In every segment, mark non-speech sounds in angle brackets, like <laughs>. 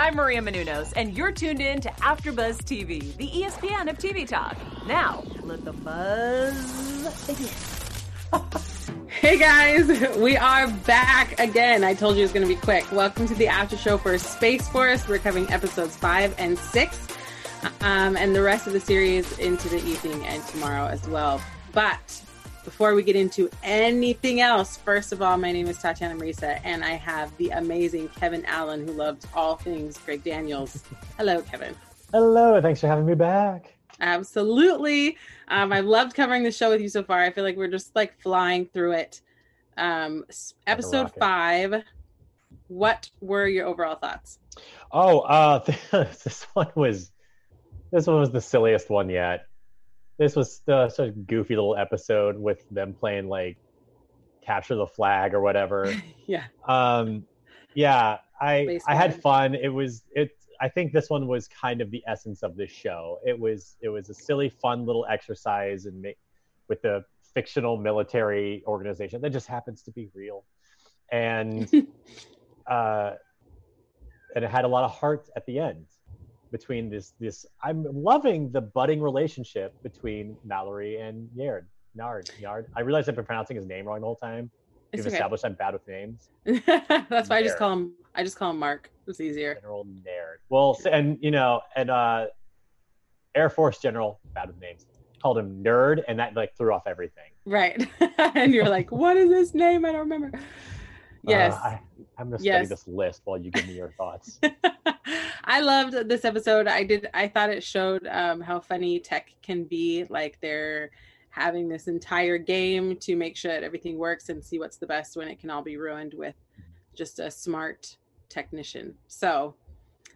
I'm Maria Menounos, and you're tuned in to AfterBuzz TV, the ESPN of TV talk. Now, let the buzz begin. <laughs> Hey guys, we are back again. I told you it was going to be quick. Welcome to the after show for Space Force. We're covering episodes five and six, um, and the rest of the series into the evening and tomorrow as well. But before we get into anything else, first of all, my name is Tatiana Marisa, and I have the amazing Kevin Allen, who loves all things Greg Daniels. <laughs> Hello, Kevin. Hello, thanks for having me back. Absolutely. Um, I've loved covering the show with you so far. I feel like we're just like flying through it. Um, episode five. What were your overall thoughts? Oh, uh, <laughs> this one was this one was the silliest one yet. This was uh, such a goofy little episode with them playing like capture the flag or whatever. <laughs> Yeah. um, yeah, I I had fun. It was it. I think this one was kind of the essence of this show. It was it was a silly, fun little exercise and ma- with the fictional military organization that just happens to be real, and <laughs> uh, and it had a lot of heart at the end between this this. I'm loving the budding relationship between Mallory and Yard. Nard, Yard. I realize I've been pronouncing his name wrong the whole time. It's We've okay. established I'm bad with names. <laughs> That's why I just call him. I just call him Mark. It's easier. General Nerd. Well, and you know, and uh, Air Force General, bad with names, called him Nerd, and that like threw off everything. Right. <laughs> and you're like, what is this name? I don't remember. Yes. Uh, I, I'm gonna study Yes. this list while you give me your thoughts. <laughs> I loved this episode. I did. I thought it showed um, how funny tech can be. Like they're having this entire game to make sure that everything works and see what's the best when it can all be ruined with just a smart technician. So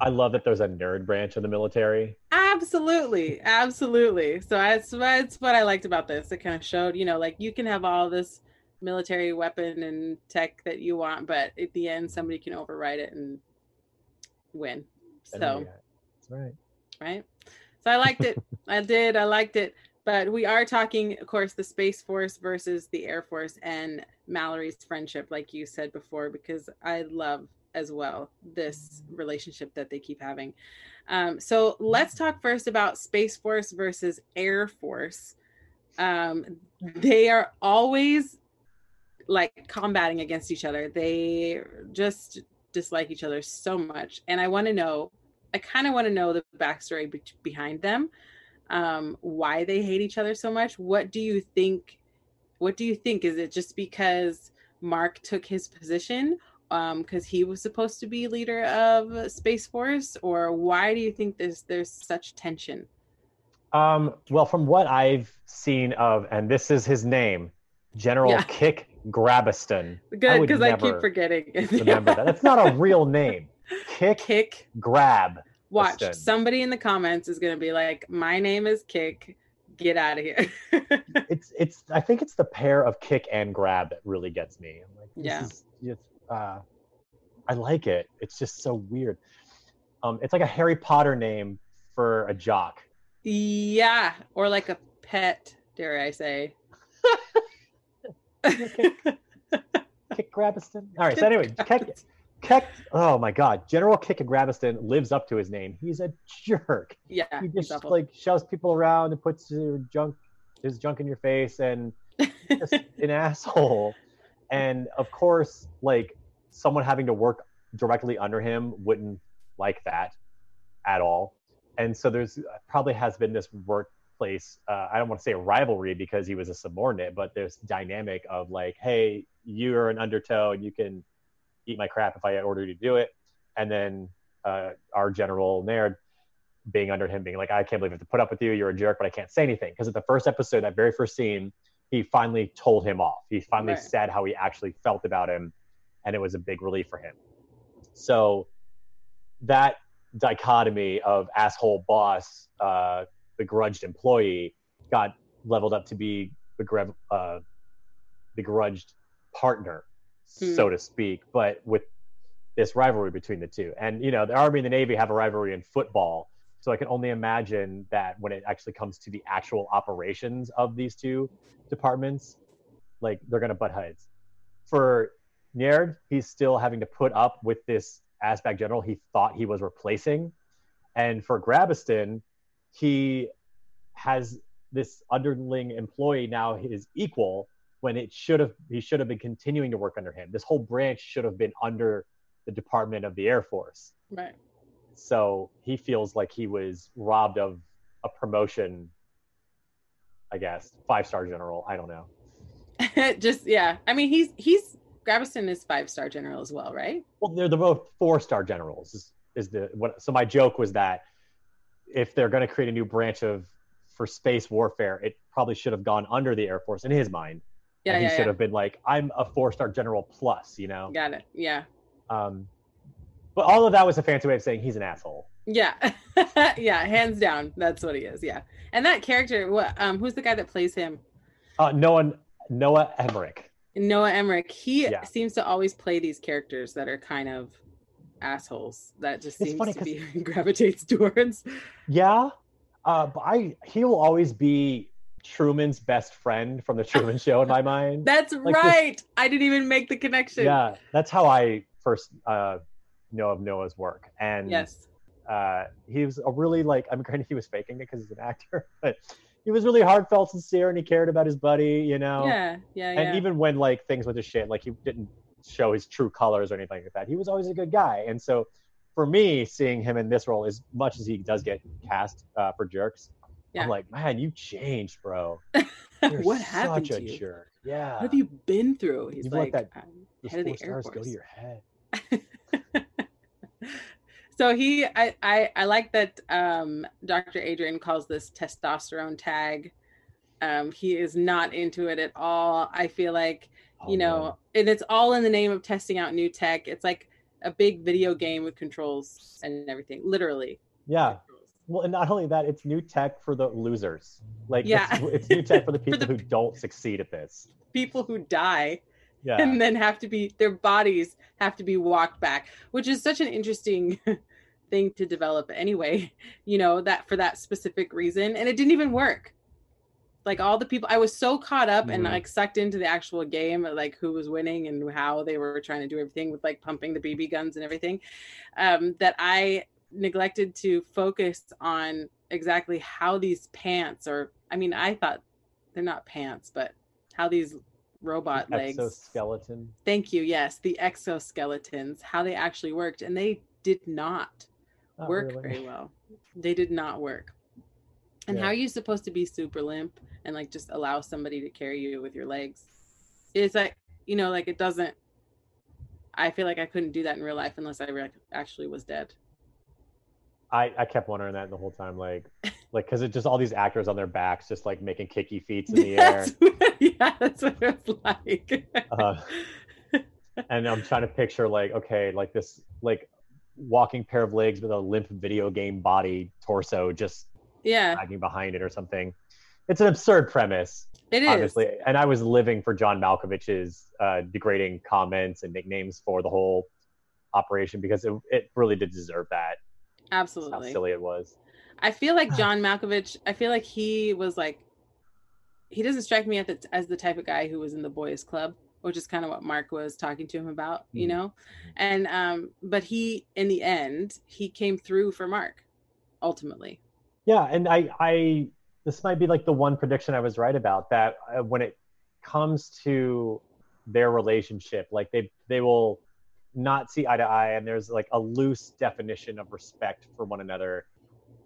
I love that there's a nerd branch of the military. absolutely, absolutely. So that's that's what I liked about this. It kind of showed, you know, like you can have all this military weapon and tech that you want, but at the end, somebody can override it and win. So. That's right. right? So I liked it. <laughs> I did. I liked it. But we are talking, of course, the Space Force versus the Air Force and Mallory's friendship, like you said before, because I love as well this relationship that they keep having. Um, so let's talk first about Space Force versus Air Force. Um, they are always like combating against each other. They just dislike each other so much. And I want to know I kind of want to know the backstory be- behind them, um, why they hate each other so much. What do you think? What do you think? Is it just because Mark took his position because he was supposed to be leader of Space Force, or why do you think there's there's such tension? Um, well, from what I've seen of, and this is his name, General Yeah. Kick Grabaston. Good because I, keep forgetting. <laughs> Remember that. That's not a real name. Kick Kick. Grab. Watch somebody in the comments is gonna be like, "My name is Kick. Get out of here." <laughs> It's it's. I think it's the pair of kick and grab that really gets me. I'm like, Yeah. is, it's, uh, I like it. It's just so weird. Um, it's like a Harry Potter name for a jock. Yeah, or like a pet, dare I say. <laughs> Kick Grabaston. All right. So anyway, Kick, Kick. Oh my God, General Kick Grabaston lives up to his name. He's a jerk. yeah, He just like shoves people around and puts your junk, his junk in your face, and just <laughs> an asshole. And of course, like someone having to work directly under him wouldn't like that at all. And so there's probably has been this workplace. Uh, I don't want to say a rivalry because he was a subordinate, but there's dynamic of like, hey, you're an undertow and you can eat my crap if I order you to do it. And then uh, our general Naird being under him, being like, I can't believe I have to put up with you. You're a jerk, but I can't say anything. Because at the first episode, that very first scene, he finally told him off. He finally Right. said how he actually felt about him, and it was a big relief for him. So that dichotomy of asshole boss, uh, begrudged employee, got leveled up to be begrev- uh, begrudged partner, Hmm. so to speak, but with this rivalry between the two. And you know, the Army and the Navy have a rivalry in football, so I can only imagine that when it actually comes to the actual operations of these two departments, like they're gonna butt heads. For Naird, he's still having to put up with this Aztec general he thought he was replacing. And for Grabaston, he has this underling employee now his equal when it should have he should have been continuing to work under him. This whole branch should have been under the Department of the Air Force. Right. So he feels like he was robbed of a promotion. I guess five star general. I don't know. <laughs> Just yeah. I mean, he's he's Grabaston is five star general as well, right? Well, they're, they're both four star generals. Is, is the what? So my joke was that if they're going to create a new branch of for space warfare, it probably should have gone under the Air Force in his mind. Yeah, and he yeah, should yeah. have been like, I'm a four star general plus, you know. Got it. Yeah. Um, but all of that was a fancy way of saying he's an asshole. Yeah. <laughs> yeah, hands down. That's what he is. Yeah. And that character, what um who's the guy that plays him? Uh, Noah Noah Emmerich. Noah Emmerich. He Yeah. seems to always play these characters that are kind of assholes that just It's seems to be <laughs> gravitates towards. Yeah, uh, but I he will always be Truman's best friend from the Truman Show in my <laughs> mind. That's Like this- right. I didn't even make the connection. yeah, that's how I first uh, know of Noah's work, and Yes. uh, he was a really like I'm granted he was faking it because he's an actor, <laughs> but he was really heartfelt, sincere, and he cared about his buddy, you know. Yeah. Yeah. And yeah. even when like things went to shit, like he didn't show his true colors or anything like that. He was always a good guy, and so for me, seeing him in this role, as much as he does get cast uh, for jerks, Yeah. I'm like, man, you changed, bro. <laughs> You're what happened such to you? jerk. Yeah. What have you been through? He's You've like, that- "I'm head of the Air stars go to your head. <laughs> so he I, I i like that um dr adrian calls this testosterone tag um he is not into it at all i feel like Oh, you know and it's all in the name of testing out new tech it's like a big video game with controls and everything literally Yeah. Well, and not only that, it's new tech for the losers. Like, Yeah. it's, it's new tech for the <laughs> people the- who don't succeed at this. people who die Yeah. and then have to be their bodies have to be walked back which is such an interesting <laughs> thing to develop anyway <laughs> you know that for that specific reason and it didn't even work like all the people i was so caught up and Mhm. like sucked into the actual game like who was winning and how they were trying to do everything with like pumping the bb guns and everything um that i neglected to focus on exactly how these pants or i mean i thought they're not pants but how these robot legs Exoskeleton. Thank you. Yes, the exoskeletons, how they actually worked, and they did not Not work really. very well. They did not work. And Yeah. how are you supposed to be super limp and like just allow somebody to carry you with your legs? It's like you know, like it doesn't. I feel like I couldn't do that in real life unless I re- actually was dead. I, I kept wondering that the whole time, like, <laughs> like because it's just all these actors on their backs, just like making kicky feats in the <laughs> air. That's what- <laughs> yeah, that's what it was like. Uh, and I'm trying to picture like, okay, like this, like walking pair of legs with a limp video game body torso just yeah, dragging behind it or something. It's an absurd premise, it is. obviously. And I was living for John Malkovich's uh, degrading comments and nicknames for the whole operation because it, it really did deserve that. Absolutely how silly it was. I feel like <sighs> John Malkovich. I feel like he was like, he doesn't strike me as the, as the type of guy who was in the boys' club, which is kind of what Mark was talking to him about, you Mhm. know. And um, but he, in the end, he came through for Mark, ultimately. Yeah, and I, I, this might be like the one prediction I was right about that uh, when it comes to their relationship, like they, they will not see eye to eye, and there's like a loose definition of respect for one another.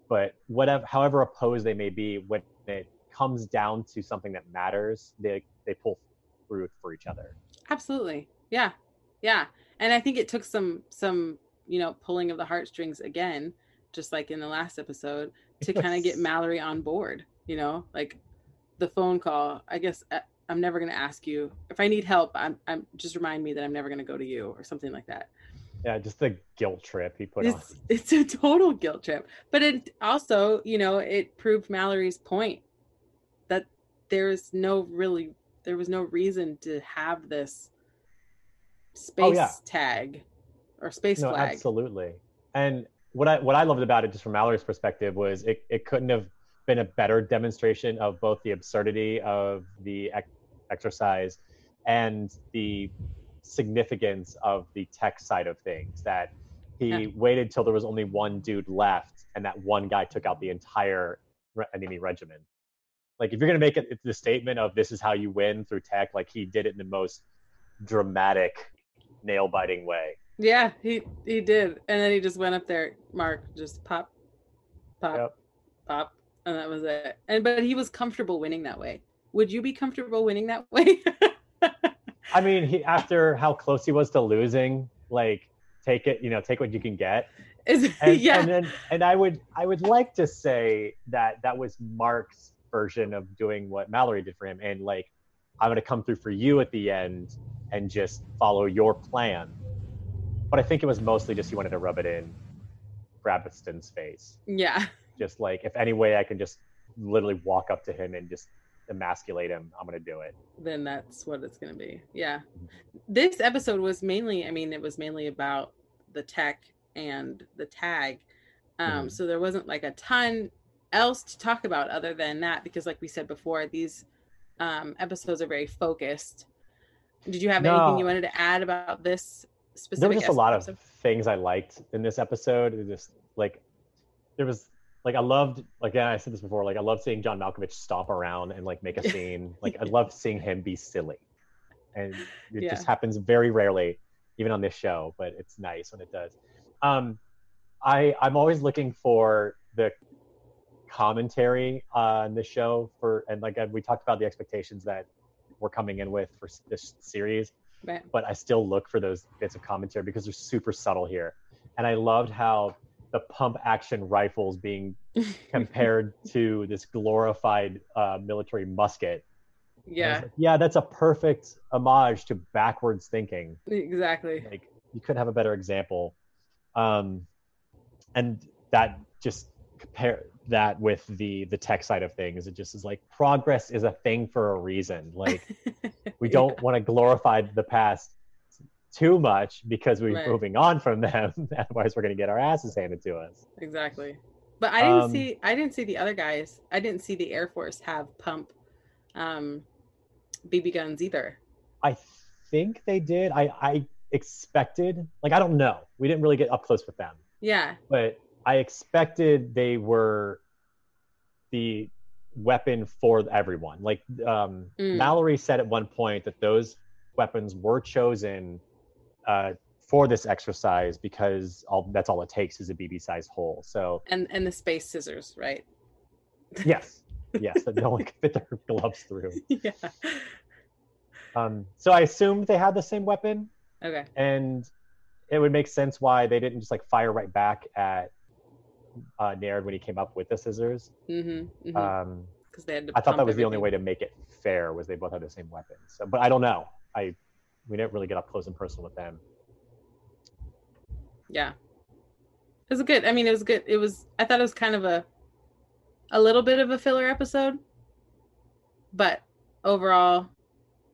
But whatever, however opposed they may be, when it comes down to something that matters, they, they pull through for each other. Absolutely, yeah, yeah. And I think it took some some you know pulling of the heartstrings again, just like in the last episode, to kind of get Mallory on board. You know, like the phone call. I guess uh, I'm never going to ask you if I need help. I'm, I'm just remind me that I'm never going to go to you or something like that. Yeah, just the guilt trip he put on. It's it's a total guilt trip, but it also you know it proved Mallory's point that there's no really there was no reason to have this space Oh, yeah. tag or space no, flag. absolutely. And what I what I loved about it, just from Mallory's perspective, was it, it couldn't have been a better demonstration of both the absurdity of the ex- exercise and the significance of the tech side of things. That he Yeah. waited till there was only one dude left, and that one guy took out the entire enemy regiment. Like, if you're gonna make it the statement of this is how you win through tech, like he did it in the most dramatic, nail biting way. Yeah, he he did, and then he just went up there. Mark just pop, pop, Yep. pop, and that was it. And but he was comfortable winning that way. Would you be comfortable winning that way? <laughs> I mean, he after how close he was to losing, like take it, you know, take what you can get. Is And, <laughs> yeah, and then and I would I would like to say that that was Mark's version of doing what Mallory did for him, and like I'm gonna come through for you at the end and just follow your plan. But I think it was mostly just he wanted to rub it in Grabaston's face. yeah, Just like if any way I can just literally walk up to him and just emasculate him, I'm gonna do it. then that's what it's gonna be. Yeah, this episode was mainly. I mean, it was mainly about the tech and the tag. Um, Mhm. So there wasn't like a ton else to talk about other than that because, like we said before, these um, episodes are very focused. Did you have anything you wanted to add about this specific? there was just a lot of episode? things I liked in this episode. It just like there was like I loved like yeah, I said this before, like I love seeing John Malkovich stomp around and like make a <laughs> scene. like I love seeing him be silly. And it Yeah. just happens very rarely, even on this show, but it's nice when it does. Um I I'm always looking for the commentary on the show for and like uh, we talked about the expectations that we're coming in with for this series Right. but I still look for those bits of commentary because they're super subtle here. And I loved how the pump action rifles being <laughs> compared to this glorified uh, military musket. And I was yeah, like, yeah, that's a perfect homage to backwards thinking. exactly. Like you couldn't have a better example. Um, and that just compare that with the the tech side of things. It just is like progress is a thing for a reason. Like <laughs> we don't want to glorify the past too much because we're Right. moving on from them <laughs> otherwise we're going to get our asses handed to us exactly. But I didn't Um, see. I didn't see the other guys. I didn't see the Air Force have pump um, BB guns either. i think they did i i expected like i don't know we didn't really get up close with them Yeah, but i expected they were the weapon for everyone like um Mm. mallory said at one point that those weapons were chosen uh for this exercise because all that's all it takes is a bb sized hole so and and the space scissors, right? <laughs> Yes, yes, that no one can fit their gloves through. <laughs> yeah. Um, so I assumed they had the same weapon, Okay. and it would make sense why they didn't just like fire right back at uh, Naird when he came up with the scissors. Mm-hmm. Because Um, they had to. I thought that was the only way to make it fair was they both had the same weapons. So, but I don't know. I we didn't really get up close and personal with them. Yeah. It was good. I mean, it was good. It was. I thought it was kind of a, a little bit of a filler episode, but overall,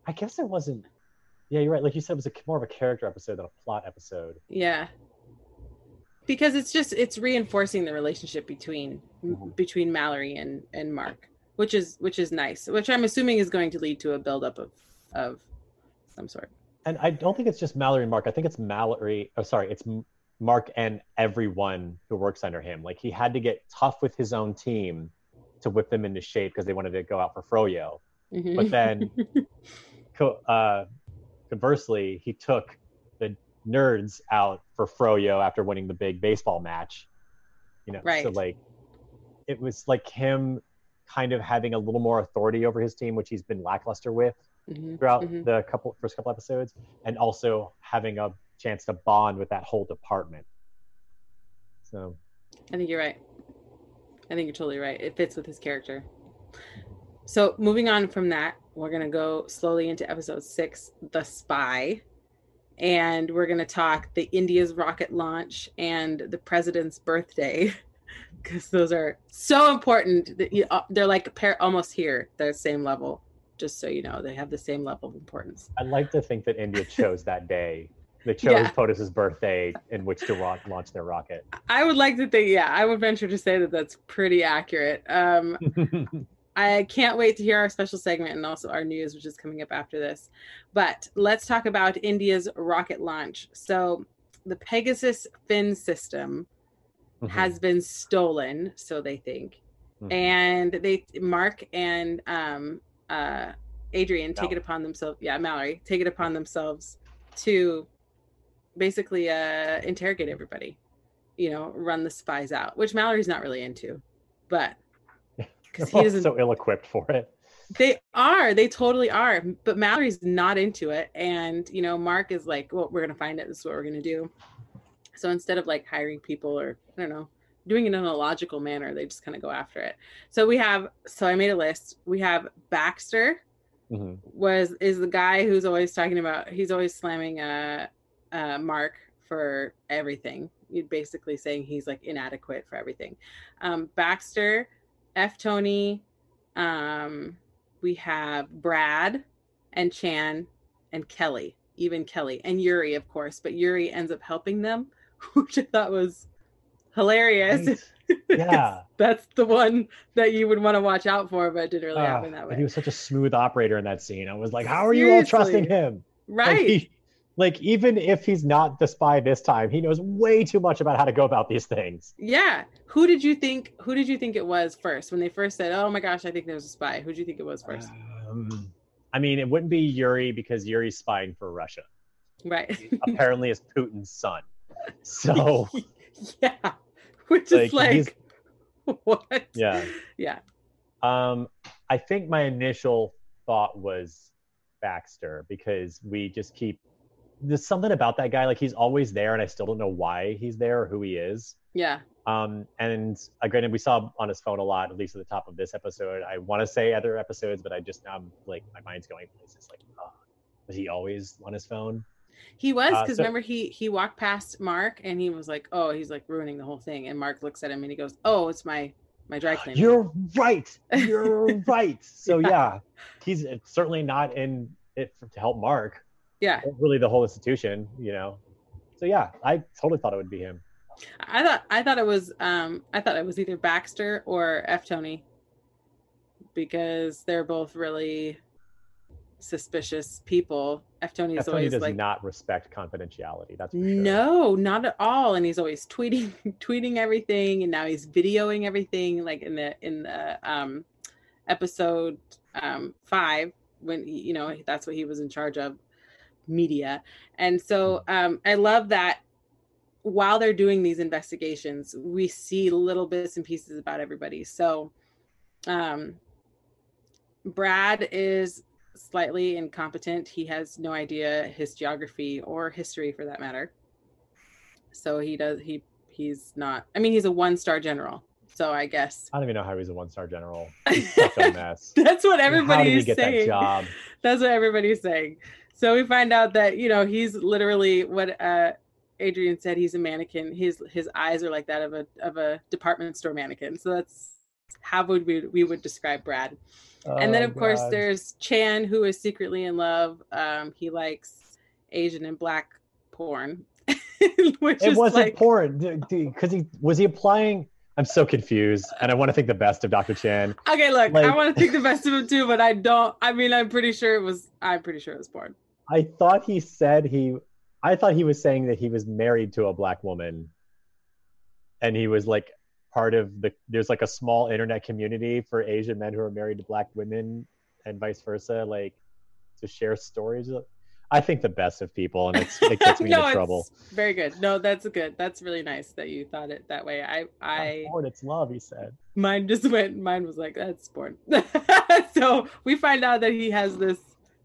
I guess it wasn't. Yeah, you're right. Like you said, it was a, more of a character episode than a plot episode. yeah. Because it's just it's reinforcing the relationship between Mhm. between Mallory and and Mark, which is which is nice. Which I'm assuming is going to lead to a buildup of of some sort. and I don't think it's just Mallory and Mark. I think it's Mallory. Oh, sorry, it's Mark and everyone who works under him. Like he had to get tough with his own team to whip them into shape because they wanted to go out for Froyo. Mhm. But then, <laughs> co- uh, conversely, he took nerds out for Froyo after winning the big baseball match. You know, so like it was like him kind of having a little more authority over his team, which he's been lackluster with Mhm. throughout Mhm. the couple first couple episodes, and also having a chance to bond with that whole department. So I think you're right. I think you're totally right. It fits with his character. So moving on from that, we're gonna go slowly into episode six, The Spy. And we're gonna talk the India's rocket launch and the president's birthday. <laughs> Because those are so important that you, uh, they're like pair almost here, they're the same level. Just so you know, they have the same level of importance. I'd like to think that India chose that day. They chose Yeah. POTUS's birthday in which to launch their rocket. I would like to think, yeah, I would venture to say that that's pretty accurate. Um, <laughs> I can't wait to hear our special segment and also our news, which is coming up after this. But let's talk about India's rocket launch. So, the Pegasus fin system Mhm. has been stolen, so they think, Mhm. and they Mark and um uh Adrian take it upon themselves. Yeah, Mallory take it upon themselves to basically uh interrogate everybody. You know, run the spies out, which Mallory's not really into, but because he <laughs> They're so ill-equipped for it. they are. They totally are. But Mallory's not into it. And, you know, Mark is like, well, we're going to find it. This is what we're going to do. So instead of like hiring people or, I don't know, doing it in a logical manner, they just kind of go after it. So we have, so I made a list. We have Baxter Mhm. was, is the guy who's always talking about, he's always slamming uh, uh, Mark for everything. You're basically saying he's like inadequate for everything. Um, Baxter, F. Tony, um, we have Brad and Chan and Kelly, even Kelly and Yuri, of course, but Yuri ends up helping them, <laughs> which I thought was hilarious. Right? <laughs> Yeah. That's the one that you would want to watch out for, but it didn't really Ah, happen that and way. he was such a smooth operator in that scene. I was like, how are you all trusting Seriously. him? Like, right. he- like even if he's not the spy this time, he knows way too much about how to go about these things. yeah. Who did you think who did you think it was first when they first said, "Oh my gosh, I think there was a spy." Who did you think it was first? Um, I mean, it wouldn't be Yuri because Yuri's spying for Russia. right. <laughs> Apparently, is Putin's son. <laughs> So yeah. Which Like, is he's- like <laughs> what? yeah. Yeah. Um, I think my initial thought was Baxter because we just keep there's something about that guy. Like he's always there, and I still don't know why he's there or who he is. Yeah. Um, and uh, granted, we saw him on his phone a lot, at least at the top of this episode. I want to say other episodes, but I just now I'm like my mind's going places. Like, oh, was he always on his phone? He was Uh, because so- remember he he walked past Mark and he was like, "Oh, he's like ruining the whole thing." And Mark looks at him and he goes, "Oh, it's my my dry <gasps> cleaner." You're right. <laughs> You're right. So Yeah. yeah, he's uh, certainly not in it for, to help Mark. Yeah. really the whole institution, you know. So yeah, I totally thought it would be him. I thought I thought it was um I thought it was either Baxter or F Tony because they're both really suspicious people. F Tony is always does like not respect confidentiality. That's sure. No, not at all. And he's always tweeting <laughs> tweeting everything and now he's videoing everything like in the in the um episode um 5 when he- you know that's what he was in charge of media. And so um I love that while they're doing these investigations, we see little bits and pieces about everybody. So um Brad is slightly incompetent. He has no idea his geography or history for that matter. So he does he he's not I mean he's a one star general. So I guess I don't even know how he's a one-star general. He's such a <laughs> mess. that's what how everybody did he is get saying. that? That's what everybody's saying. So we find out that you know he's literally what uh Adrian said. He's a mannequin. His his eyes are like that of a of a department store mannequin. So that's how would we we would describe Brad. and then Oh, of course there's Chan who is secretly in love. Um, he likes Asian and black porn, <laughs> which it wasn't like porn because he was he applying. I'm so confused, and I want to think the best of Dr. Chan. okay. Look, I want to think the best of him too, but I don't. I mean, I'm pretty sure it was. I'm pretty sure it was porn. I thought he said he. I thought he was saying that he was married to a black woman, and he was like part of the. There's like a small internet community for Asian men who are married to black women, and vice versa, like to share stories. I think the best of people, and it's, it gets <laughs> me no, into trouble. very good. No, that's good. That's really nice that you thought it that way. I, I, Porn, it's love, he said. mine just went. Mine was like that's porn. <laughs> so we find out that he has this,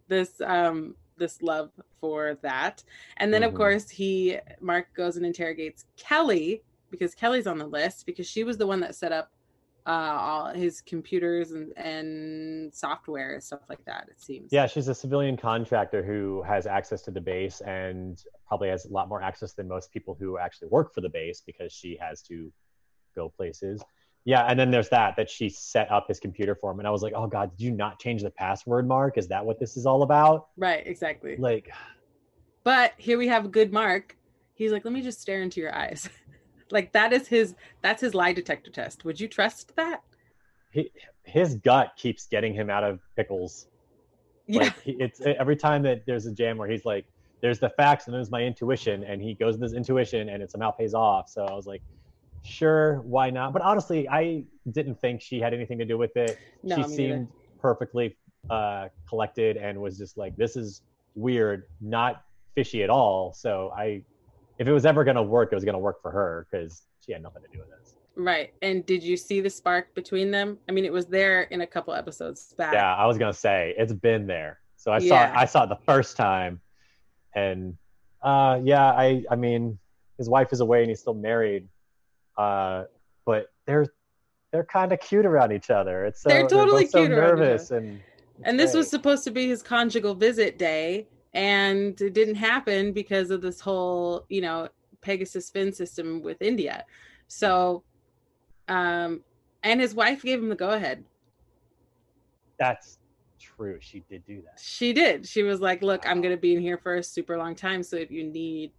this, um, this love for that, and then of Mhm. course he Mark goes and interrogates Kelly because Kelly's on the list because she was the one that set up uh all his computers and and software and stuff like that. It seems. Yeah, she's a civilian contractor who has access to the base and probably has a lot more access than most people who actually work for the base because she has to go places. Yeah, and then there's that that she set up his computer for him, and I was like, oh god, did you not change the password, Mark? Is that what this is all about? Right. Exactly. Like, But here we have good Mark. He's like, let me just stare into your eyes. <laughs> like that is his that's his lie detector test. Would you trust that? he, his gut keeps getting him out of pickles. Yeah. Like, he, it's every time that there's a jam where he's like, there's the facts and there's my intuition, and he goes with his intuition, and it somehow pays off. So I was like, sure, why not? But honestly, I didn't think she had anything to do with it. No, she seemed perfectly uh, collected and was just like, this is weird, not fishy at all. So I, if it was ever gonna work, it was gonna work for her because she had nothing to do with this. Right. And did you see the spark between them? I mean, it was there in a couple episodes back. Yeah, I was gonna say it's been there. So I Yeah. saw I saw it the first time, and uh, yeah, I I mean, his wife is away and he's still married, uh, but they're they're kind of cute around each other. It's so, They're totally so cute each nervous and And this was supposed to be his conjugal visit day, and it didn't happen because of this whole, you know, Pegasus fin system with India. So, um, and his wife gave him the go ahead. that's true. She did do that. She did. She was like, "Look, I'm going to be in here for a super long time, so if you need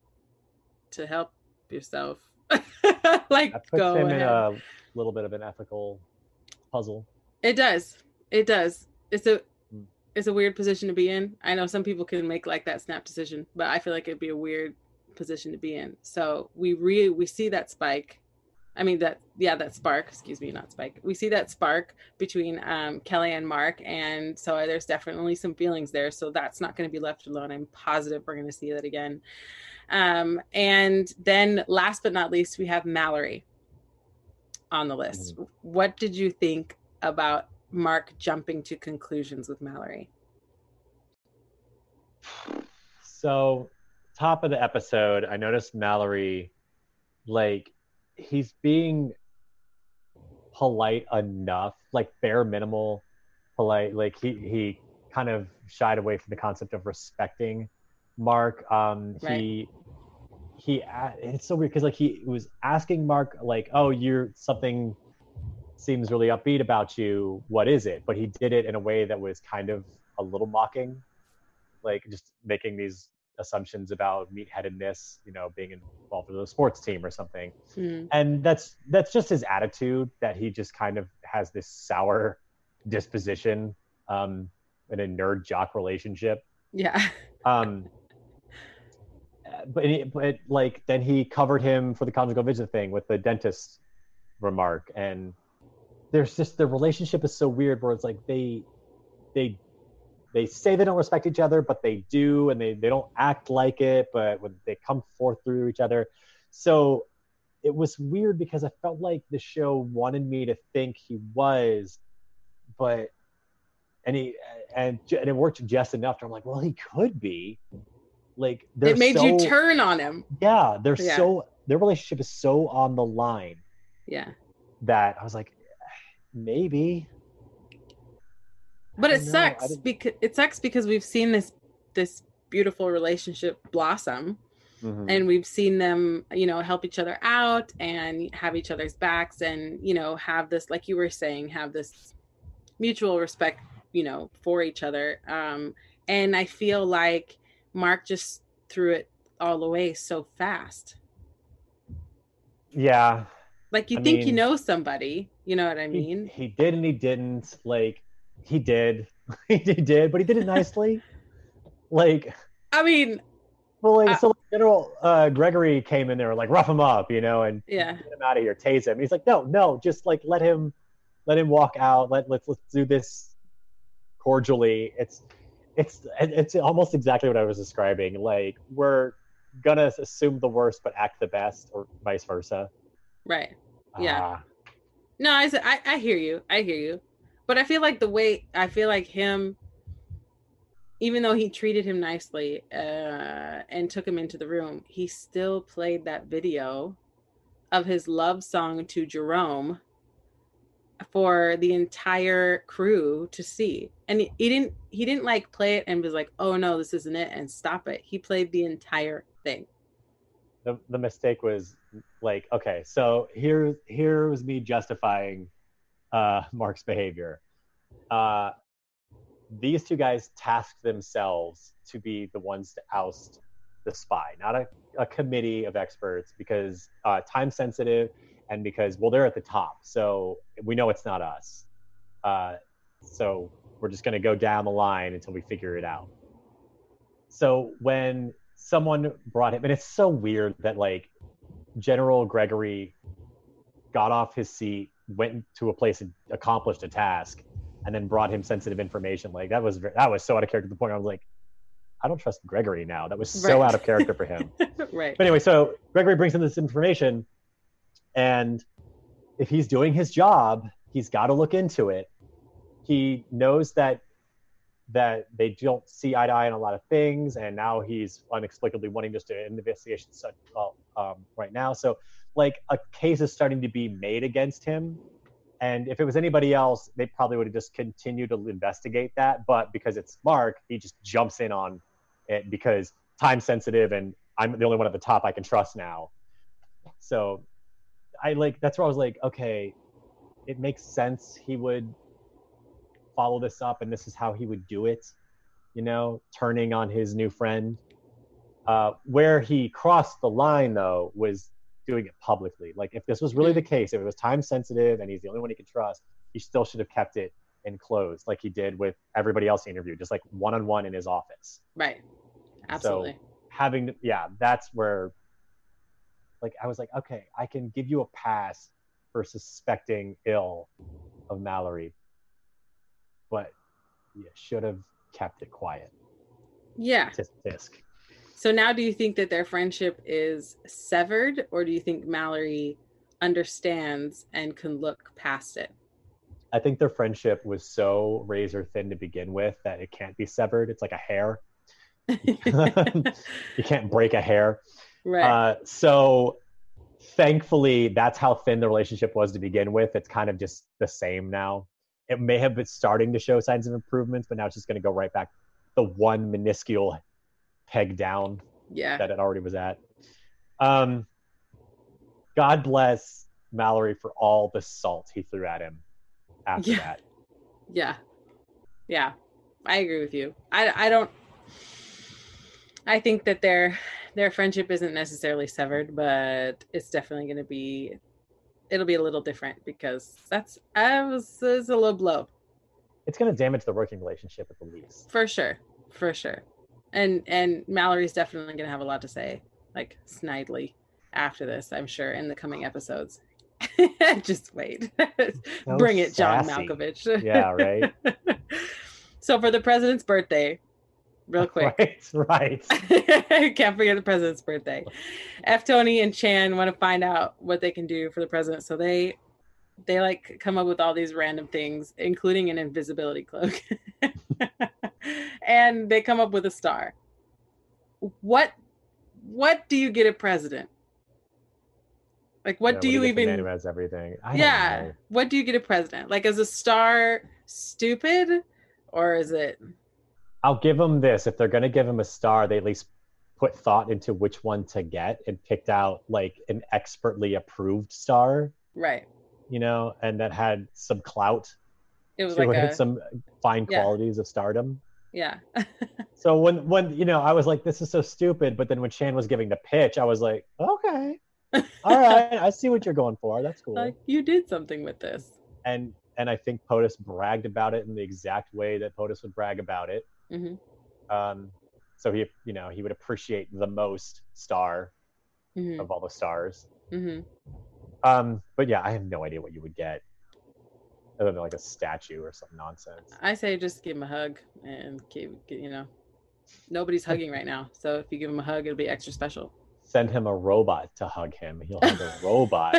to help yourself, <laughs> like That puts go him ahead." in a little bit of an ethical puzzle. It does. It does. It's a Hmm. it's a weird position to be in. I know some people can make like that snap decision, but I feel like it'd be a weird position to be in. So we re we see that spike. I mean that yeah, that spark, excuse me, not spike. We see that spark between um Kelly and Mark and so there's definitely some feelings there. So that's not going to be left alone. I'm positive we're going to see that again. Um and then last but not least we have Mallory on the list. What did you think about Mark jumping to conclusions with Mallory? So, top of the episode, I noticed Mallory, like, he's being polite enough, like bare minimal polite. Like he he kind of shied away from the concept of respecting Mark. Um, he he it's so weird because like he was asking Mark like, oh, you're something seems really upbeat about you. What is it? But he did it in a way that was kind of a little mocking, like just making these assumptions about meatheadedness, you know, being involved with a sports team or something Hmm. and that's that's just his attitude that he just kind of has this sour disposition um in a nerd jock relationship Yeah. um but, but like then he covered him for the conjugal vision thing with the dentist remark. And there's just the relationship is so weird where it's like they they they say they don't respect each other but they do and they they don't act like it but when they come forth through each other. So it was weird because i felt like the show wanted me to think he was but and he and, and it worked just enough to i'm like well he could be like they're It made you turn on him. yeah they're Yeah. so their relationship is so on the line Yeah. that i was like maybe But it know, sucks because it sucks because we've seen this this beautiful relationship blossom Mhm. and we've seen them you know help each other out and have each other's backs and you know have this like you were saying have this mutual respect you know for each other um and i feel like mark just threw it all away so fast. Yeah. Like you I think you know somebody you know what i mean? he did and he didn't like he did. <laughs> He did but he did it <laughs> nicely. Like i mean well like, Uh, so general uh gregory came in there like rough him up you know and yeah. get him out of here tase him. He's like no no just like let him let him walk out. Let let's let's do this cordially. It's it's it's almost exactly what i was describing like we're gonna assume the worst but act the best or vice versa right Yeah. Ah, No, I hear you. I hear you. But I feel like the way I feel like him, even though he treated him nicely uh, and took him into the room, he still played that video of his love song to Jerome for the entire crew to see. And he, didn't he didn't like play it and was like, "Oh no, this isn't it," and stop it. He played the entire thing. the, the mistake was like okay so here here was me justifying uh <laughs> mark's behavior uh these two guys tasked themselves to be the ones to oust the spy not a, a committee of experts because uh time sensitive and because well they're at the top so we know it's not us uh so we're just going to go down the line until we figure it out so when someone brought him, and it's so weird that like General Gregory got off his seat, went to a place and accomplished a task, and then brought him sensitive information. Like that was that was so out of character to the point where I was like, I don't trust Gregory now. That was so Right. out of character for him. <laughs> right. But anyway, so Gregory brings him this information, and if he's doing his job, he's got to look into it. He knows that that they don't see eye to eye on a lot of things, and now he's inexplicably wanting just to investigation such um, right now. So, like a case is starting to be made against him. And if it was anybody else, they probably would have just continued to investigate that. But because it's Mark, he just jumps in on it because time sensitive and I'm the only one at the top I can trust now. So I like that's where I was like, okay, it makes sense he would follow this up and this is how he would do it, you know, turning on his new friend. Uh, where he crossed the line though was doing it publicly. Like if this was really the case, if it was time sensitive and he's the only one he could trust, he still should have kept it enclosed like he did with everybody else he interviewed, just like one on one in his office Right. Absolutely. having yeah that's where like i was like okay i can give you a pass for suspecting ill of mallory but you should have kept it quiet. Yeah. tisk tisk So now do you think that their friendship is severed or do you think Mallory understands and can look past it? i think their friendship was so razor thin to begin with that it can't be severed. It's like a hair. <laughs> <laughs> You can't break a hair right. Uh, so thankfully, that's how thin the relationship was to begin with. It's kind of just the same now. It may have been starting to show signs of improvements, but now it's just going to go right back the one minuscule peg down yeah. that it already was at. Um, God bless Mallory for all the salt he threw at him after Yeah. that. Yeah. Yeah. I agree with you. I I don't I think that their their friendship isn't necessarily severed, but it's definitely going to be it'll be a little different because that's I was it's a low blow It's going to damage the working relationship at the least. for sure. For sure. And and Mallory's definitely going to have a lot to say like snidely after this, I'm sure in the coming episodes. <laughs> Just wait. So Bring it, John sassy. Malkovich. Yeah, right. <laughs> so for the president's birthday, real <laughs> quick. right, right. <laughs> Can't forget the president's birthday. F Tony and Chan want to find out what they can do for the president. So they they like come up with all these random things, including an invisibility cloak. <laughs> and they come up with a star. What what do you get a president? Like what Yeah, do you the man even has everything? I yeah what do you get a president like is a star stupid or is it I'll give them this. If they're going to give him a star, they at least put thought into which one to get and picked out like an expertly approved star, right you know, and that had some clout it was like it, a some fine yeah. qualities of stardom. yeah <laughs> So when when you know, I was like, this is so stupid. But then when Shan was giving the pitch, I was like, okay, all right, <laughs> I see what you're going for. That's cool. like you did something with this and and I think POTUS bragged about it in the exact way that POTUS would brag about it. Hmm Um, so he, you know, he would appreciate the most star hmm of all the stars. hmm Um, but yeah, I have no idea what you would get, other than like a statue or some nonsense. i say just give him a hug and keep you know nobody's <laughs> hugging right now so if you give him a hug it'll be extra special Send him a robot to hug him. He'll hug a <laughs> robot.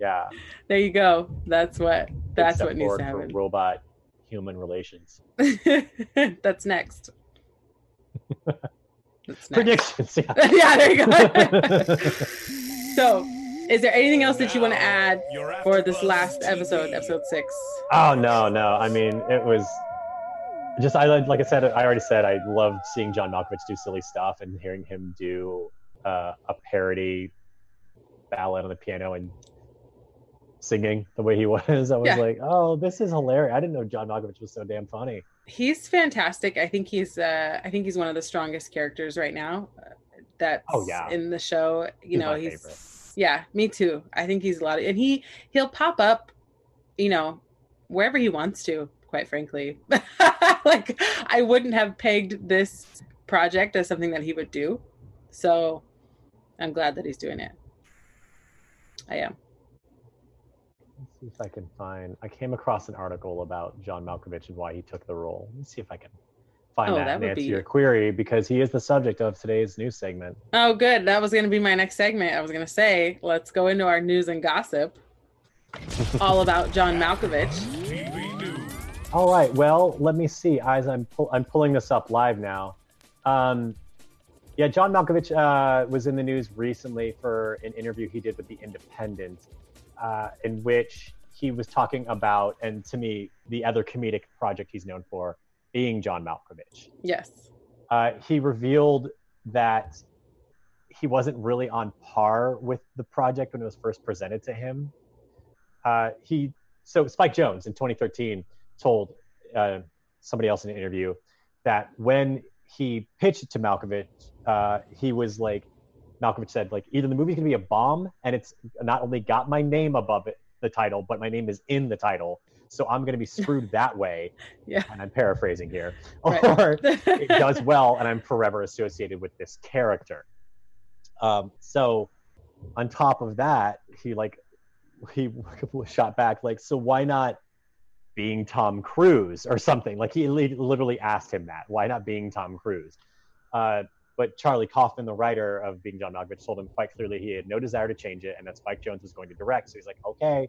Yeah, <laughs> there you go that's what that's what needs to happen robot human relations. <laughs> that's next that's next. Predictions. Yeah. <laughs> yeah there you go <laughs> so is there anything else that you want to add for this last episode episode six Oh no, no. I mean, it was just I like like I said. I already said I loved seeing John Malkovich do silly stuff and hearing him do uh, a parody ballad on the piano and singing the way he <laughs> was. I was Yeah. like, oh, this is hilarious. I didn't know John Malkovich was so damn funny. he's fantastic i think he's uh i think he's one of the strongest characters right now uh, that's Oh, yeah. in the show you He's know he's favorite. yeah me too i think he's a lot of and he he'll pop up you know wherever he wants to quite frankly <laughs> like i wouldn't have pegged this project as something that he would do. So I'm glad that he's doing it. I am. See if I can find. I came across an article about John Malkovich and why he took the role. Let's see if I can find Oh, that, that and answer be- your query because he is the subject of today's news segment. Oh, good. That was going to be my next segment. I was going to say, let's go into our news and gossip, all about John Malkovich. All right. Well, let me see. As I'm pull, I'm pulling this up live now. Um, yeah, John Malkovich uh, was in the news recently for an interview he did with The Independent, uh, in which he was talking about, and to me, the other comedic project he's known for being John Malkovich. Yes. Uh, he revealed that he wasn't really on par with the project when it was first presented to him. Uh, he so Spike Jonze in 2013 told uh, somebody else in an interview that when he pitched it to Malkovich, uh, he was like, Malkovich said like either the movie's gonna be a bomb and it's not only got my name above it, the title, but my name is in the title, so I'm gonna be screwed <laughs> that way. Yeah. And I'm paraphrasing here, <laughs> Right. <laughs> or it does well and i'm forever associated with this character um, so on top of that he like he shot back like so why not being tom cruise or something like he literally asked him that why not being tom cruise uh, but charlie kaufman the writer of being john malkovich told him quite clearly he had no desire to change it and that spike jonze was going to direct so he's like okay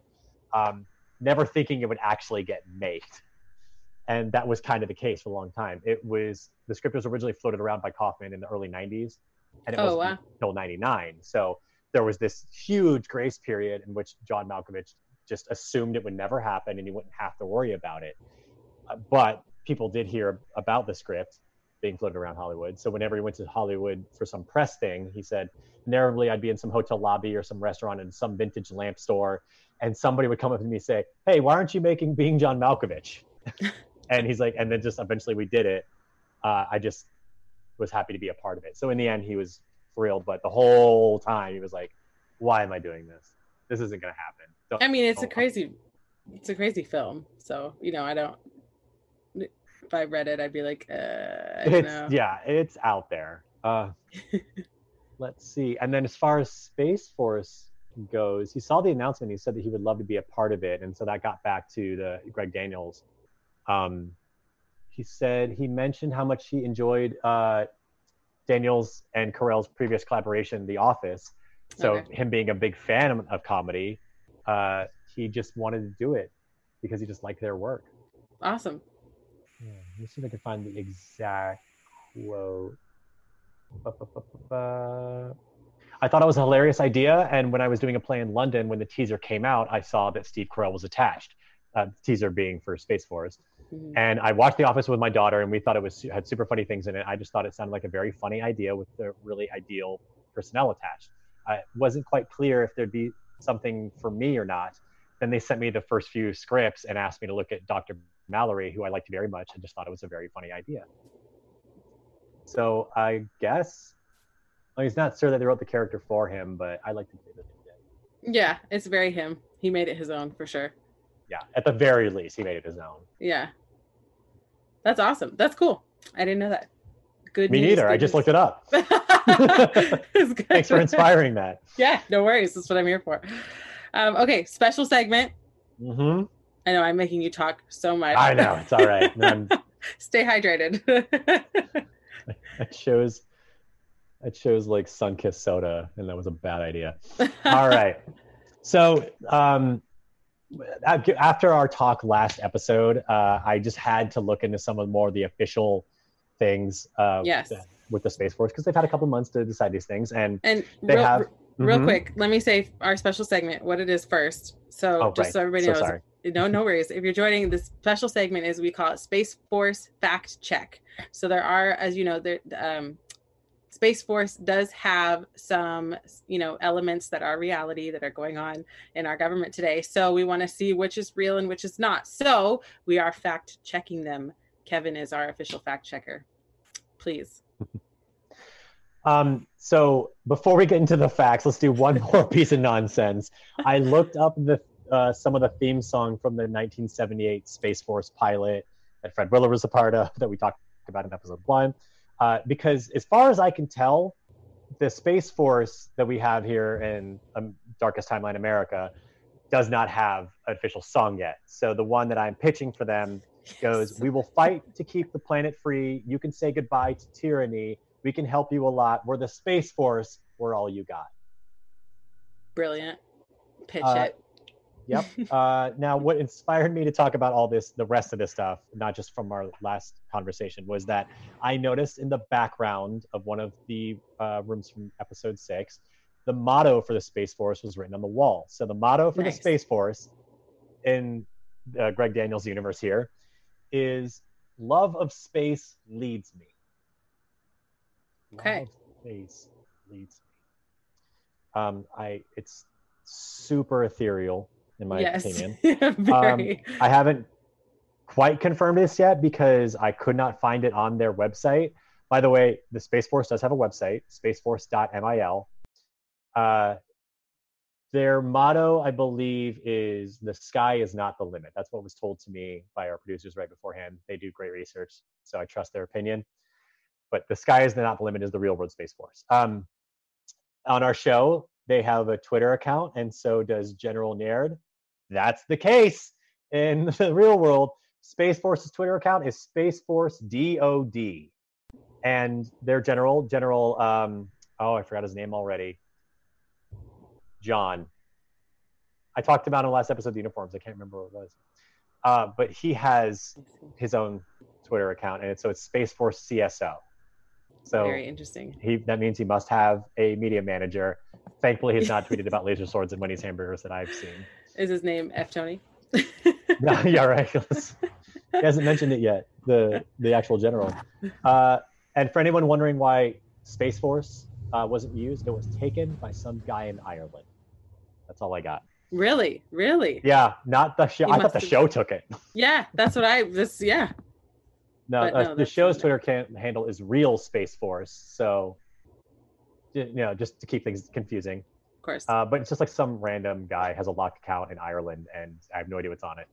um, never thinking it would actually get made and that was kind of the case for a long time. It was the script was originally floated around by Kaufman in the early '90s, and it Oh, wasn't wow. until '99. So there was this huge grace period in which John Malkovich just assumed it would never happen, and he wouldn't have to worry about it. Uh, but people did hear about the script being floated around Hollywood. So whenever he went to Hollywood for some press thing, he said, invariably I'd be in some hotel lobby or some restaurant in some vintage lamp store, and somebody would come up to me and say, "Hey, why aren't you making Being John Malkovich?" <laughs> and he's like, and then just eventually we did it. Uh, I just was happy to be a part of it. So in the end, he was thrilled, but the whole time he was like, "Why am I doing this? This isn't gonna happen." Don't- I mean, it's a crazy, it's a crazy film. So you know, I don't. If I read it, I'd be like, uh, I don't It's yeah, it's out there. Uh, <laughs> let's see. And then as far as Space Force goes, he saw the announcement. He said that he would love to be a part of it, and so that got back to the Greg Daniels. Um, he said he mentioned how much he enjoyed uh, Daniels and Carell's previous collaboration, The Office. So Okay. him being a big fan of, of comedy, uh, he just wanted to do it because he just liked their work. Awesome. Yeah, let me see if I can find the exact quote. Ba, ba, ba. I thought it was a hilarious idea, and when I was doing a play in London, when the teaser came out, I saw that Steve Carell was attached. Uh, teaser being for Space Force, Mhm. and I watched The Office with my daughter, and we thought it was had super funny things in it. I just thought it sounded like a very funny idea with the really ideal personnel attached. I wasn't quite clear if there'd be something for me or not. Then they sent me the first few scripts and asked me to look at Dr. Mallory, who I liked very much, and just thought it was a very funny idea. So I guess well, he's not sure that they wrote the character for him, but I like to say that they did. Yeah, it's very him. He made it his own for sure. Yeah, at the very least, he made it his own. Yeah. That's awesome. That's cool. I didn't know that. Good. Me news, neither. good I just news. looked it up. <laughs> <laughs> Thanks for inspiring that. Yeah, no worries. That's what I'm here for. Um, okay, special segment. hmm I know I'm making you talk so much. I know it's all right. <laughs> Stay hydrated. <laughs> it shows. It shows like sun-kissed soda, and that was a bad idea. All right. So um, after our talk last episode, uh, I just had to look into some of more of the official things uh, Yes. with, the, with the Space Force because they've had a couple months to decide these things, and And they real, have. real Mhm. quick, let me say our special segment, what it is first. So Oh, just right. so everybody So knows, sorry. No, no worries. If you're joining, this special segment is we call it Space Force Fact Check. So there are, as you know, there um, Space Force does have some, you know, elements that are reality that are going on in our government today. So we want to see which is real and which is not. So we are fact checking them. Kevin is our official fact checker. Please. <laughs> Um, so before we get into the facts, let's do one more <laughs> piece of nonsense. I looked up the uh, some of the theme song from the 1978 Space Force pilot that Fred Willard was a part of that we talked about in episode one. uh, because as far as I can tell, the Space Force that we have here in um, Darkest Timeline America does not have an official song yet. So the one that I'm pitching for them goes, Yes. "We will fight to keep the planet free. You can say goodbye to tyranny. We can help you a lot. We're the Space Force. We're all you got." Brilliant. Pitch Uh, it. Yep. uh, now, what inspired me to talk about all this, the rest of this stuff, not just from our last conversation, was that I noticed in the background of one of the uh, rooms from episode six, the motto for the Space Force was written on the wall. So the motto for Nice. the Space Force in uh, Greg Daniels' universe here is "Love of space leads me." Love Okay. of space leads me. Um, I it's super ethereal in my yes. opinion. <laughs> Very. I haven't quite confirmed this yet because I could not find it on their website. By the way, the Space Force does have a website, spaceforce.mil. Uh, their motto, I believe, is "the sky is not the limit." That's what was told to me by our producers right beforehand. They do great research, so I trust their opinion. But the sky is not the limit is the real world Space Force. Um, on our show, they have a Twitter account, and so does General Naird. That's the case in <laughs> the real world. Space Force's Twitter account is Space Force DOD, and their general, General, um, oh, I forgot his name already. John. I talked about in the last episode of the uniforms. I can't remember what it was, uh, but he has his own Twitter account, and it's, so it's Space Force CSO. So Very interesting. he that means he must have a media manager. Thankfully, he's not tweeted about <laughs> laser swords and Wendy's hamburgers that I've seen. Is his name F Tony? <laughs> No, yeah, right. <laughs> he hasn't mentioned it yet. The the actual general. Uh, and for anyone wondering why Space Force uh, wasn't used, it was taken by some guy in Ireland. That's all I got. Really? Really? Yeah, not the show. He I thought the show took it. Yeah, that's what I this yeah. No, uh, no, the show's Twitter can- handle is Real Space Force. So, you know, just to keep things confusing. Of course. Uh, but it's just like some random guy has a locked account in Ireland, and I have no idea what's on it.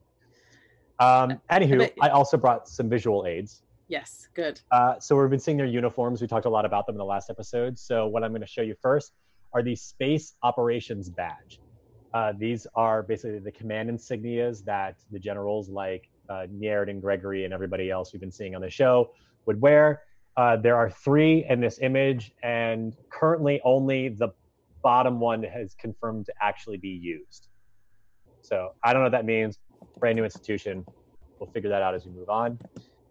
Um, anywho, bet- I also brought some visual aids. yes, good. Uh, so we've been seeing their uniforms. We talked a lot about them in the last episode. So what I'm going to show you first are the Space Operations Badge. Uh, these are basically the command insignias that the generals like uh, Naird and Gregory and everybody else we've been seeing on the show would wear. Uh, there are three in this image, and currently only the bottom one has confirmed to actually be used. So I don't know what that means. Brand new institution. We'll figure that out as we move on.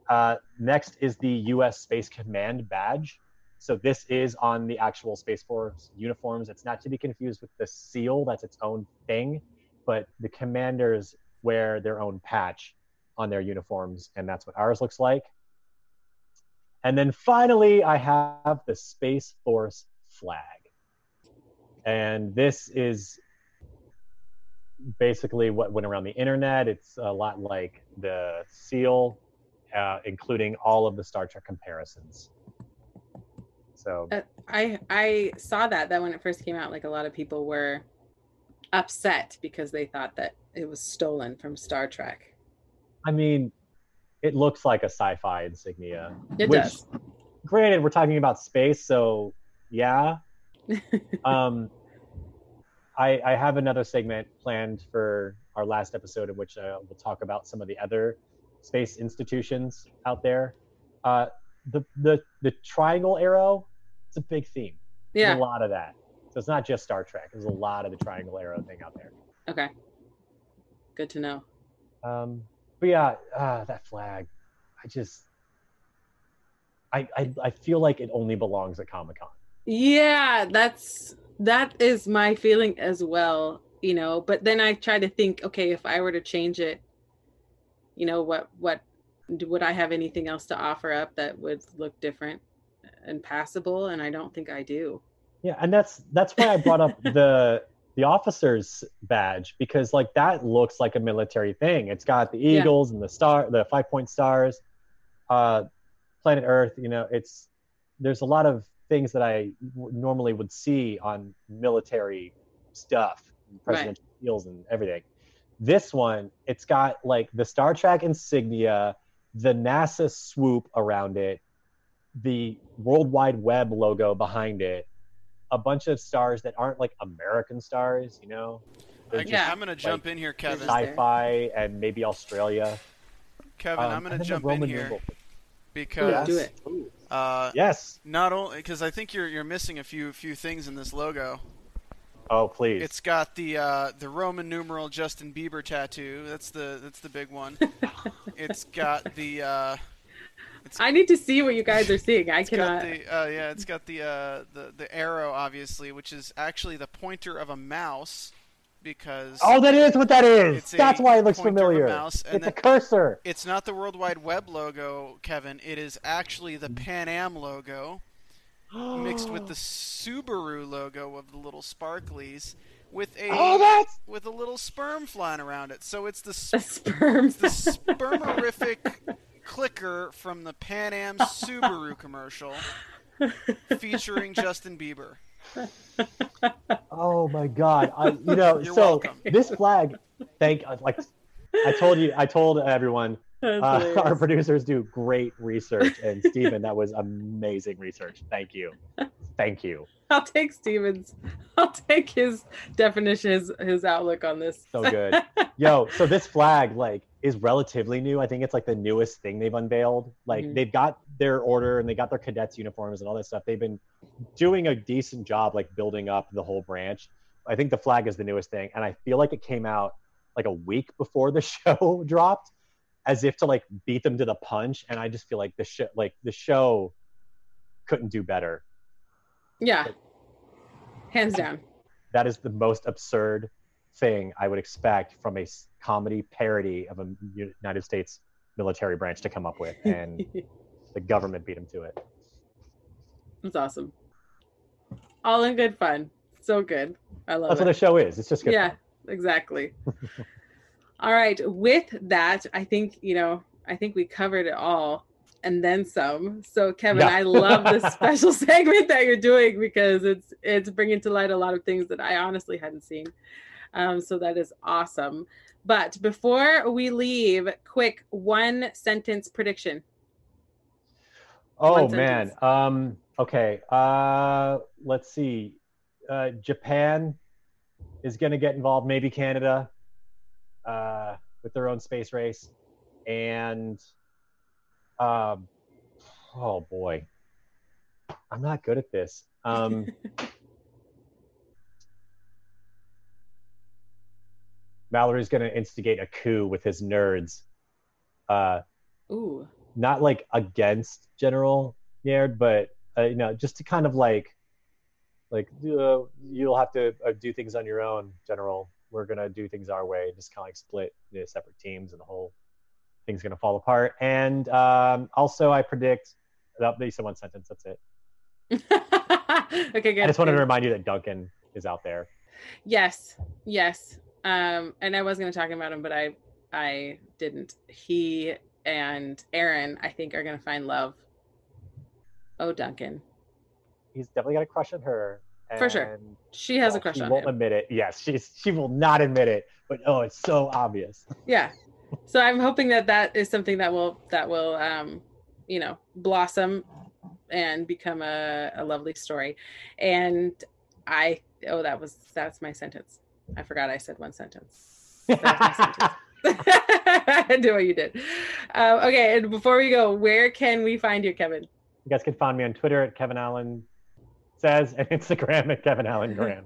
Uh, next is the U.S. Space Command badge. So this is on the actual Space Force uniforms. It's not to be confused with the seal. That's its own thing. But the commanders wear their own patch on their uniforms, and that's what ours looks like. And then finally, I have the Space Force flag. And this is basically what went around the internet. It's a lot like the seal, uh, including all of the Star Trek comparisons. So Uh, I I saw that that when it first came out, like a lot of people were upset because they thought that it was stolen from Star Trek. I mean, it looks like a sci-fi insignia. It which, does. Granted, we're talking about space, so yeah. <laughs> um, I, I have another segment planned for our last episode in which uh, we'll talk about some of the other space institutions out there. Uh, the the the triangle arrow, it's a big theme. There's yeah. a lot of that. So it's not just Star Trek. There's a lot of the triangle arrow thing out there. Okay. Good to know. Um, but yeah, uh, that flag, I just, I, I, I feel like it only belongs at Comic Con. Yeah, that's that is my feeling as well, you know, but then I try to think, okay, if I were to change it, you know, what what would I have anything else to offer up that would look different and passable and I don't think I do. Yeah, and that's that's why I brought up <laughs> the the officer's badge because like that looks like a military thing. It's got the Yeah. eagles and the star, the five point stars, uh, planet Earth. You know, it's there's a lot of things that I w- normally would see on military stuff, presidential seals and everything. This one, it's got like the Star Trek insignia, the NASA swoop around it, the World Wide Web logo behind it, a bunch of stars that aren't like American stars, you know, I, They're Yeah. I'm gonna jump in here, Kevin. Sci- sci-fi and maybe Australia. Kevin, Um, I'm gonna and then the jump in here numeral- because do it. Uh, Yes. not only because I think you're you're missing a few few things in this logo. Oh, please. It's got the uh, the Roman numeral Justin Bieber tattoo. That's the that's the big one. <laughs> it's got the uh, I need to see what you guys are seeing. I <laughs> cannot. the uh, yeah, it's got the uh, the the arrow obviously, which is actually the pointer of a mouse because oh, that is what that is. It's a That's why it looks pointer of a familiar. mouse, and it's a cursor. it's not the World Wide Web logo, Kevin. It is actually the Pan Am logo <gasps> mixed with the Subaru logo of the little sparklies with a Oh, with a little sperm flying around it. So it's the A sperm. the spermerific clicker from the Pan Am Subaru commercial <laughs> featuring Justin Bieber. Oh my god! I, you know, <laughs> You're so welcome. this flag, thank like I told you, I told everyone, <laughs> uh, our producers do great research, and Stephen, that was amazing research. Thank you, thank you. I'll take Stevens. <laughs> I'll take his definition, his his outlook on this. So good. Yo, so this flag like is relatively new. I think it's like the newest thing they've unveiled. Like Mhm. they've got their order and they got their cadets uniforms and all that stuff. They've been doing a decent job like building up the whole branch. I think the flag is the newest thing and I feel like it came out like a week before the <laughs> show dropped as if to like beat them to the punch and I just feel like the show like the show couldn't do better. Yeah, hands down. that is the most absurd thing I would expect from a comedy parody of a United States military branch to come up with, and <laughs> the government beat him to it. That's awesome. All in good fun. So good. I love That's it. what the show is. It's just good. yeah, fun. exactly. <laughs> all right. With that, I think you know. I think we covered it all and then some. So Kevin, Yeah. I love this <laughs> special segment that you're doing because it's it's bringing to light a lot of things that I honestly hadn't seen. Um, so that is awesome. But before we leave, quick one sentence prediction. Oh man. Um. Okay. Uh. Let's see. Uh, Japan is going to get involved. Maybe Canada. Uh, with their own space race, and um. Oh boy. I'm not good at this. Um. <laughs> Mallory's going to instigate a coup with his nerds. Uh, Ooh. not like against General Naird, but uh, you know, just to kind of like, like uh, you'll have to uh, do things on your own, General. We're gonna do things our way. Just kind of like split into separate teams, and the whole thing's gonna fall apart. And um, also, I predict. That they said one sentence. That's it. <laughs> okay, good. I just wanted to remind you that Duncan is out there. Yes, yes. Um, and I was going to talk about him, but I, I didn't. He and Erin, I think, are going to find love. Oh, Duncan, He's definitely got a crush on her. For sure. she has a well, crush she on won't him. admit it. Yes, she's she will not admit it. But oh, it's so obvious. Yeah. So I'm hoping that that is something that will that will um, you know, blossom and become a, a lovely story. And I oh that was that's my sentence. I forgot I said one sentence. <laughs> Sentence. <laughs> I do what you did. Um, okay, and before we go, where can we find you, Kevin? You guys can find me on Twitter at Kevin Allen says and <laughs> Instagram at Kevin Allen Graham.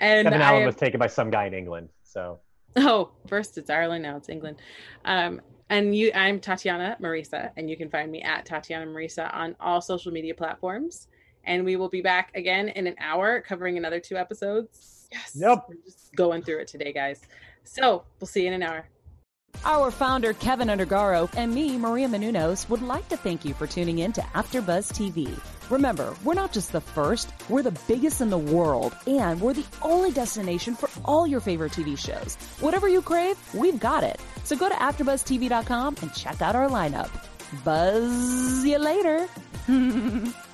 And Kevin I Allen am- was taken by some guy in England. So Oh, first it's Ireland, now it's England. Um, and you, I'm Tatiana Marisa, and you can find me at Tatiana Marisa on all social media platforms. And we will be back again in an hour, covering another two episodes. Yes, Yep. we're just going through it today, guys. So we'll see you in an hour. Our founder, Kevin Undergaro, and me, Maria Menounos, would like to thank you for tuning in to AfterBuzz TV. Remember, we're not just the first, we're the biggest in the world, and we're the only destination for all your favorite TV shows. Whatever you crave, we've got it. So go to AfterBuzzTV.com and check out our lineup. Buzz you later. <laughs>